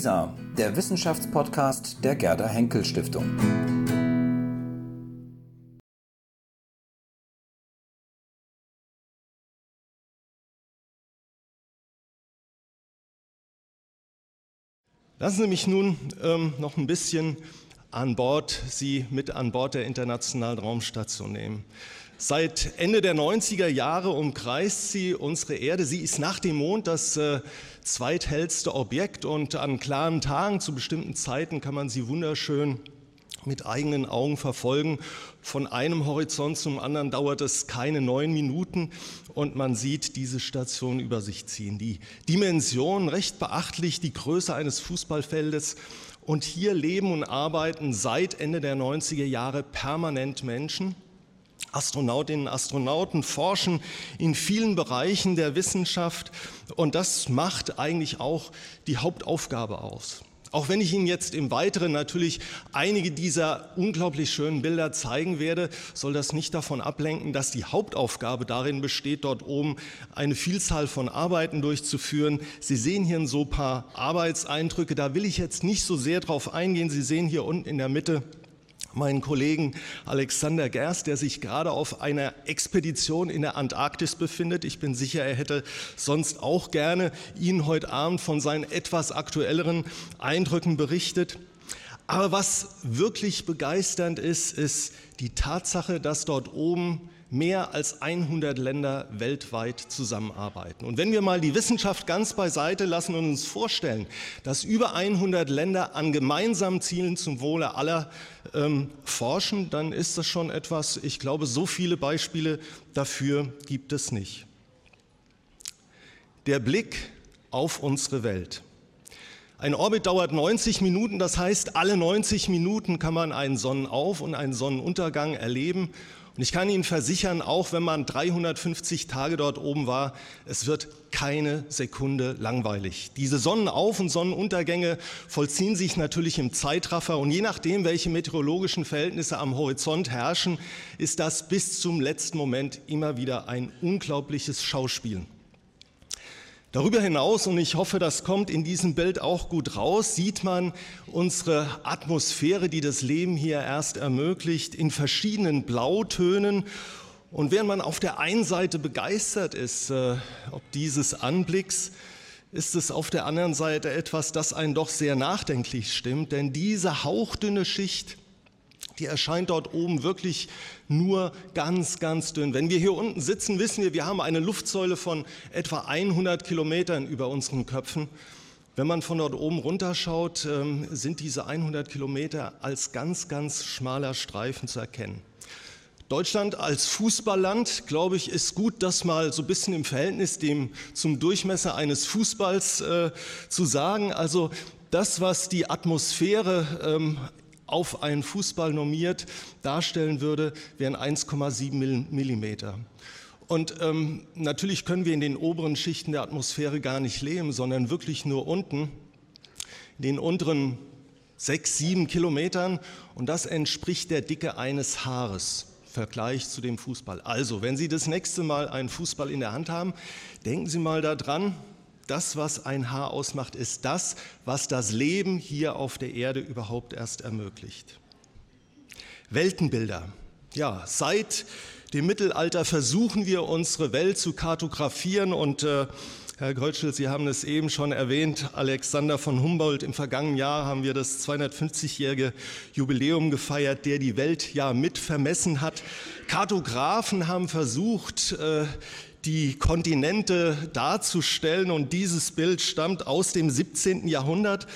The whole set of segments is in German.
WISA, der Wissenschaftspodcast der Gerda Henkel Stiftung. Lassen Sie mich nun ähm, noch ein bisschen an Bord, Sie mit an Bord der Internationalen Raumstation nehmen. Seit Ende der 90er Jahre umkreist sie unsere Erde. Sie ist nach dem Mond das äh, zweithellste Objekt und an klaren Tagen zu bestimmten Zeiten kann man sie wunderschön mit eigenen Augen verfolgen. Von einem Horizont zum anderen dauert es keine neun Minuten und man sieht diese Station über sich ziehen. Die Dimension recht beachtlich, die Größe eines Fußballfeldes. Und hier leben und arbeiten seit Ende der 90er Jahre permanent Menschen. Astronautinnen und Astronauten forschen in vielen Bereichen der Wissenschaft und das macht eigentlich auch die Hauptaufgabe aus. Auch wenn ich Ihnen jetzt im Weiteren natürlich einige dieser unglaublich schönen Bilder zeigen werde, soll das nicht davon ablenken, dass die Hauptaufgabe darin besteht, dort oben eine Vielzahl von Arbeiten durchzuführen. Sie sehen hier so ein paar Arbeitseindrücke, da will ich jetzt nicht so sehr drauf eingehen. Sie sehen hier unten in der Mitte meinen Kollegen Alexander Gerst, der sich gerade auf einer Expedition in der Antarktis befindet. Ich bin sicher, er hätte sonst auch gerne Ihnen heute Abend von seinen etwas aktuelleren Eindrücken berichtet. Aber was wirklich begeisternd ist, ist die Tatsache, dass dort oben mehr als 100 Länder weltweit zusammenarbeiten. Und wenn wir mal die Wissenschaft ganz beiseite lassen und uns vorstellen, dass über 100 Länder an gemeinsamen Zielen zum Wohle aller ähm, forschen, dann ist das schon etwas, ich glaube, so viele Beispiele dafür gibt es nicht. Der Blick auf unsere Welt. Ein Orbit dauert 90 Minuten, das heißt, alle 90 Minuten kann man einen Sonnenauf- und einen Sonnenuntergang erleben. Und ich kann Ihnen versichern, auch wenn man 350 Tage dort oben war, es wird keine Sekunde langweilig. Diese Sonnenauf- und Sonnenuntergänge vollziehen sich natürlich im Zeitraffer und je nachdem, welche meteorologischen Verhältnisse am Horizont herrschen, ist das bis zum letzten Moment immer wieder ein unglaubliches Schauspiel. Darüber hinaus, und ich hoffe, das kommt in diesem Bild auch gut raus, sieht man unsere Atmosphäre, die das Leben hier erst ermöglicht, in verschiedenen Blautönen. Und während man auf der einen Seite begeistert ist, äh, ob dieses Anblicks, ist es auf der anderen Seite etwas, das einen doch sehr nachdenklich stimmt, denn diese hauchdünne Schicht die erscheint dort oben wirklich nur ganz, ganz dünn. Wenn wir hier unten sitzen, wissen wir, wir haben eine Luftsäule von etwa 100 Kilometern über unseren Köpfen. Wenn man von dort oben runterschaut, ähm, sind diese 100 Kilometer als ganz, ganz schmaler Streifen zu erkennen. Deutschland als Fußballland, glaube ich, ist gut, das mal so ein bisschen im Verhältnis dem, zum Durchmesser eines Fußballs äh, zu sagen. Also das, was die Atmosphäre ähm, auf einen Fußball normiert darstellen würde, wären 1,7 Millimeter. Und ähm, natürlich können wir in den oberen Schichten der Atmosphäre gar nicht leben, sondern wirklich nur unten, in den unteren sechs, sieben Kilometern. Und das entspricht der Dicke eines Haares. Vergleich zu dem Fußball. Also, wenn Sie das nächste Mal einen Fußball in der Hand haben, denken Sie mal daran, das, was ein Haar ausmacht, ist das, was das Leben hier auf der Erde überhaupt erst ermöglicht. Weltenbilder. Ja, seit dem Mittelalter versuchen wir unsere Welt zu kartografieren und äh, Herr Kreutschel, Sie haben es eben schon erwähnt, Alexander von Humboldt. Im vergangenen Jahr haben wir das 250-jährige Jubiläum gefeiert, der die Welt ja mit vermessen hat. Kartografen haben versucht, äh, die Kontinente darzustellen. Und dieses Bild stammt aus dem 17. Jahrhundert.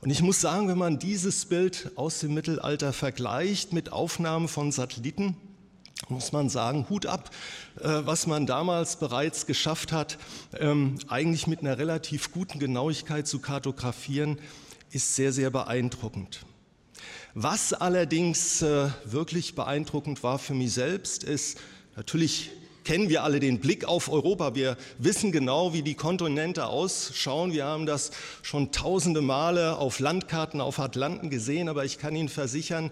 Und ich muss sagen, wenn man dieses Bild aus dem Mittelalter vergleicht mit Aufnahmen von Satelliten, muss man sagen, Hut ab, äh, was man damals bereits geschafft hat, ähm, eigentlich mit einer relativ guten Genauigkeit zu kartografieren, ist sehr, sehr beeindruckend. Was allerdings äh, wirklich beeindruckend war für mich selbst, ist natürlich kennen wir alle den Blick auf Europa. Wir wissen genau, wie die Kontinente ausschauen. Wir haben das schon tausende Male auf Landkarten auf Atlanten gesehen, aber ich kann Ihnen versichern,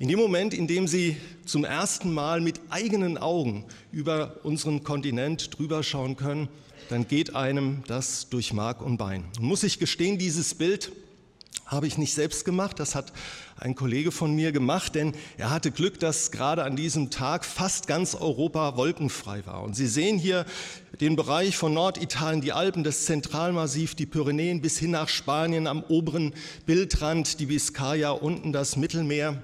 in dem Moment, in dem Sie zum ersten Mal mit eigenen Augen über unseren Kontinent drüber schauen können, dann geht einem das durch Mark und Bein. Und muss ich gestehen, dieses Bild habe ich nicht selbst gemacht, das hat ein Kollege von mir gemacht, denn er hatte Glück, dass gerade an diesem Tag fast ganz Europa wolkenfrei war. Und Sie sehen hier den Bereich von Norditalien, die Alpen, das Zentralmassiv, die Pyrenäen bis hin nach Spanien am oberen Bildrand, die Biskaya, unten das Mittelmeer.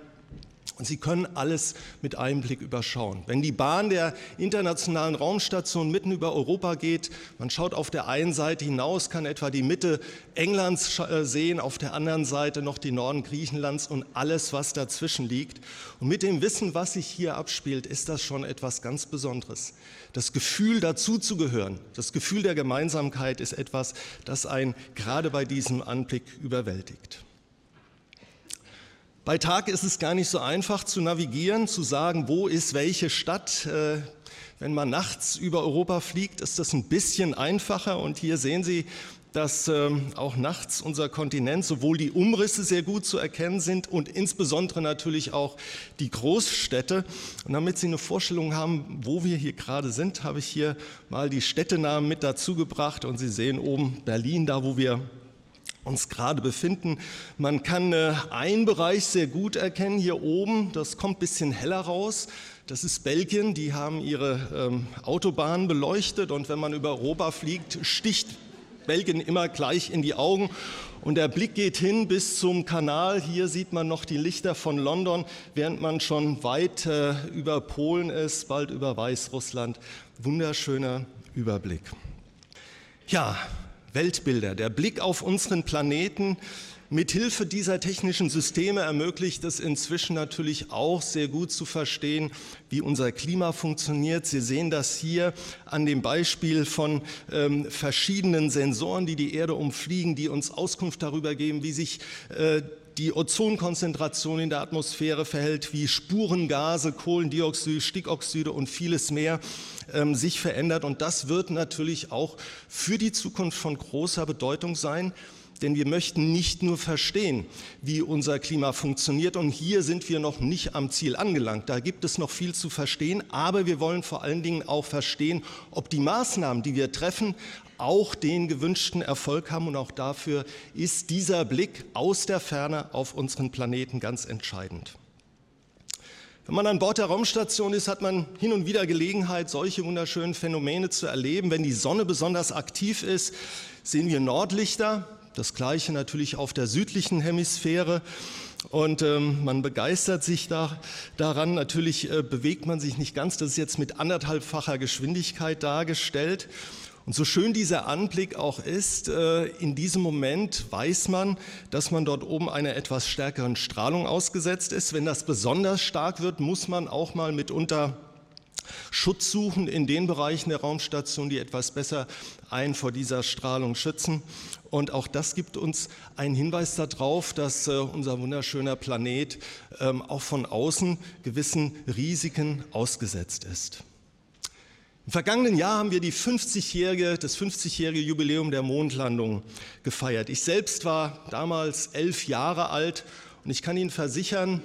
Und Sie können alles mit einem Blick überschauen. Wenn die Bahn der internationalen Raumstation mitten über Europa geht, man schaut auf der einen Seite hinaus, kann etwa die Mitte Englands äh, sehen, auf der anderen Seite noch die Norden Griechenlands und alles, was dazwischen liegt. Und mit dem Wissen, was sich hier abspielt, ist das schon etwas ganz Besonderes. Das Gefühl, dazuzugehören, das Gefühl der Gemeinsamkeit ist etwas, das einen gerade bei diesem Anblick überwältigt. Bei Tag ist es gar nicht so einfach zu navigieren, zu sagen, wo ist welche Stadt. Äh, wenn man nachts über Europa fliegt, ist das ein bisschen einfacher. Und hier sehen Sie, dass ähm, auch nachts unser Kontinent sowohl die Umrisse sehr gut zu erkennen sind und insbesondere natürlich auch die Großstädte. Und damit Sie eine Vorstellung haben, wo wir hier gerade sind, habe ich hier mal die Städtenamen mit dazu gebracht. Und Sie sehen oben Berlin, da wo wir uns gerade befinden. Man kann äh, einen Bereich sehr gut erkennen hier oben, das kommt ein bisschen heller raus. Das ist Belgien, die haben ihre ähm, Autobahnen beleuchtet und wenn man über Europa fliegt, sticht Belgien immer gleich in die Augen. Und der Blick geht hin bis zum Kanal. Hier sieht man noch die Lichter von London, während man schon weit äh, über Polen ist, bald über Weißrussland. Wunderschöner Überblick. Ja, Weltbilder, der Blick auf unseren Planeten. Mithilfe dieser technischen Systeme ermöglicht es inzwischen natürlich auch sehr gut zu verstehen, wie unser Klima funktioniert. Sie sehen das hier an dem Beispiel von ähm, verschiedenen Sensoren, die die Erde umfliegen, die uns Auskunft darüber geben, wie sich äh, die Ozonkonzentration in der Atmosphäre verhält, wie Spurengase, Kohlendioxid, Stickoxide und vieles mehr ähm, sich verändert. Und das wird natürlich auch für die Zukunft von großer Bedeutung sein. Denn wir möchten nicht nur verstehen, wie unser Klima funktioniert. Und hier sind wir noch nicht am Ziel angelangt. Da gibt es noch viel zu verstehen. Aber wir wollen vor allen Dingen auch verstehen, ob die Maßnahmen, die wir treffen, auch den gewünschten Erfolg haben. Und auch dafür ist dieser Blick aus der Ferne auf unseren Planeten ganz entscheidend. Wenn man an Bord der Raumstation ist, hat man hin und wieder Gelegenheit, solche wunderschönen Phänomene zu erleben. Wenn die Sonne besonders aktiv ist, sehen wir Nordlichter. Das gleiche natürlich auf der südlichen Hemisphäre. Und ähm, man begeistert sich da, daran. Natürlich äh, bewegt man sich nicht ganz. Das ist jetzt mit anderthalbfacher Geschwindigkeit dargestellt. Und so schön dieser Anblick auch ist, äh, in diesem Moment weiß man, dass man dort oben einer etwas stärkeren Strahlung ausgesetzt ist. Wenn das besonders stark wird, muss man auch mal mitunter Schutz suchen in den Bereichen der Raumstation, die etwas besser einen vor dieser Strahlung schützen. Und auch das gibt uns einen Hinweis darauf, dass äh, unser wunderschöner Planet ähm, auch von außen gewissen Risiken ausgesetzt ist. Im vergangenen Jahr haben wir die 50-jährige, das 50-jährige Jubiläum der Mondlandung gefeiert. Ich selbst war damals elf Jahre alt und ich kann Ihnen versichern,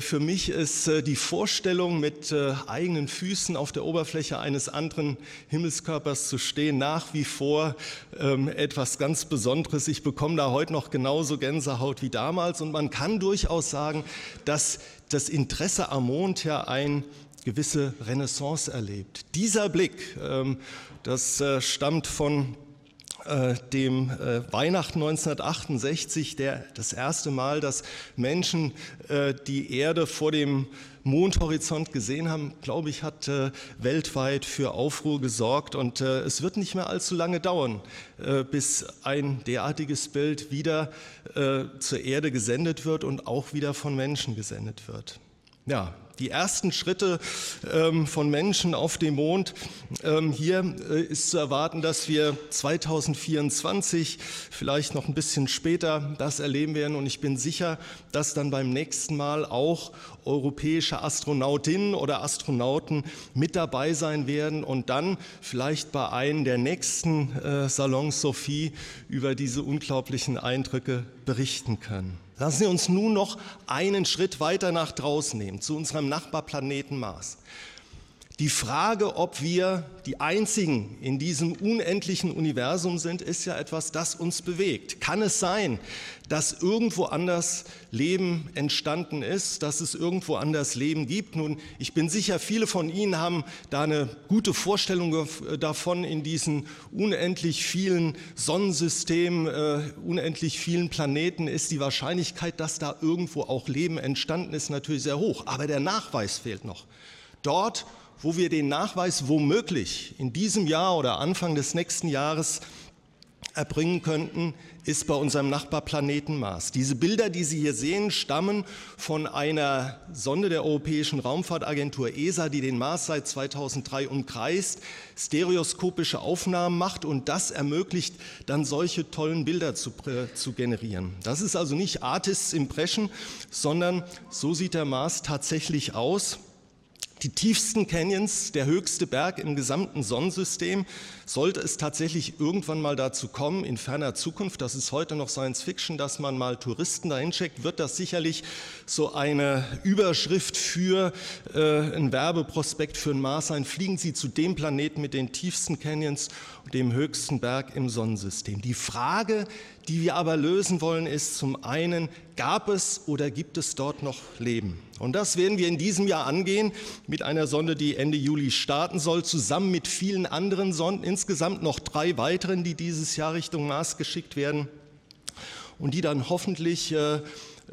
für mich ist äh, die Vorstellung, mit äh, eigenen Füßen auf der Oberfläche eines anderen Himmelskörpers zu stehen, nach wie vor ähm, etwas ganz Besonderes. Ich bekomme da heute noch genauso Gänsehaut wie damals und man kann durchaus sagen, dass das Interesse am Mond ja ein gewisse Renaissance erlebt. Dieser Blick, ähm, das äh, stammt von äh, dem äh, Weihnachten 1968, der, das erste Mal, dass Menschen die Erde vor dem Mondhorizont gesehen haben, glaube ich, hat weltweit für Aufruhr gesorgt. Und es wird nicht mehr allzu lange dauern, bis ein derartiges Bild wieder zur Erde gesendet wird und auch wieder von Menschen gesendet wird. Ja, die ersten Schritte ähm, von Menschen auf dem Mond. Ähm, hier äh, ist zu erwarten, dass wir 2024, vielleicht noch ein bisschen später, das erleben werden. Und ich bin sicher, dass dann beim nächsten Mal auch europäische Astronautinnen oder Astronauten mit dabei sein werden und dann vielleicht bei einem der nächsten äh, Salons Sophie über diese unglaublichen Eindrücke berichten können. Lassen Sie uns nun noch einen Schritt weiter nach draußen nehmen, zu unserem Nachbarplaneten Mars. Die Frage, ob wir die Einzigen in diesem unendlichen Universum sind, ist ja etwas, das uns bewegt. Kann es sein, dass irgendwo anders Leben entstanden ist, dass es irgendwo anders Leben gibt? Nun, ich bin sicher, viele von Ihnen haben da eine gute Vorstellung davon in diesen unendlich vielen Sonnensystemen, äh, unendlich vielen Planeten ist die Wahrscheinlichkeit, dass da irgendwo auch Leben entstanden ist, natürlich sehr hoch. Aber der Nachweis fehlt noch. Dort, wo wir den Nachweis womöglich in diesem Jahr oder Anfang des nächsten Jahres erbringen könnten, ist bei unserem Nachbarplaneten Mars. Diese Bilder, die Sie hier sehen, stammen von einer Sonde der Europäischen Raumfahrtagentur ESA, die den Mars seit 2003 umkreist, stereoskopische Aufnahmen macht und das ermöglicht, dann solche tollen Bilder zu, äh, zu generieren. Das ist also nicht Artists Impression, sondern so sieht der Mars tatsächlich aus. Die tiefsten Canyons, der höchste Berg im gesamten Sonnensystem, sollte es tatsächlich irgendwann mal dazu kommen, in ferner Zukunft, das ist heute noch Science Fiction, dass man mal Touristen dahin schickt, wird das sicherlich so eine Überschrift für äh, ein Werbeprospekt für den Mars sein. Fliegen Sie zu dem Planeten mit den tiefsten Canyons und dem höchsten Berg im Sonnensystem. Die Frage, die wir aber lösen wollen, ist zum einen, gab es oder gibt es dort noch Leben? Und das werden wir in diesem Jahr angehen mit einer Sonde, die Ende Juli starten soll, zusammen mit vielen anderen Sonden, insgesamt noch drei weiteren, die dieses Jahr Richtung Mars geschickt werden und die dann hoffentlich äh,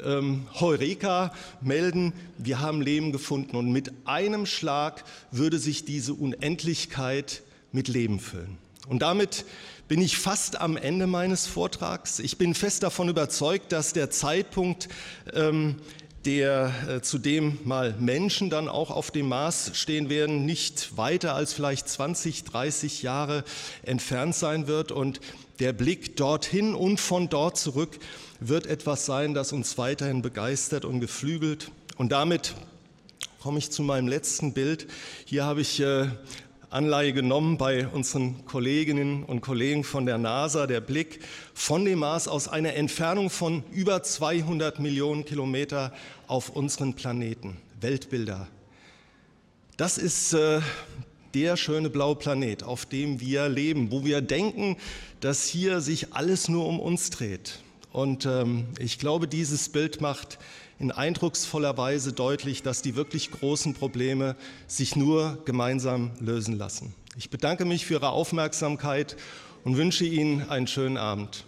ähm, Heureka melden, wir haben Leben gefunden und mit einem Schlag würde sich diese Unendlichkeit mit Leben füllen. Und damit bin ich fast am Ende meines Vortrags. Ich bin fest davon überzeugt, dass der Zeitpunkt, ähm, der äh, zu dem mal Menschen dann auch auf dem Mars stehen werden, nicht weiter als vielleicht 20, 30 Jahre entfernt sein wird. Und der Blick dorthin und von dort zurück wird etwas sein, das uns weiterhin begeistert und geflügelt. Und damit komme ich zu meinem letzten Bild. Hier habe ich äh, Anleihe genommen bei unseren Kolleginnen und Kollegen von der NASA, der Blick von dem Mars aus einer Entfernung von über 200 Millionen Kilometer auf unseren Planeten. Weltbilder. Das ist äh, der schöne blaue Planet, auf dem wir leben, wo wir denken, dass hier sich alles nur um uns dreht. Und ähm, ich glaube, dieses Bild macht in eindrucksvoller Weise deutlich, dass die wirklich großen Probleme sich nur gemeinsam lösen lassen. Ich bedanke mich für Ihre Aufmerksamkeit und wünsche Ihnen einen schönen Abend.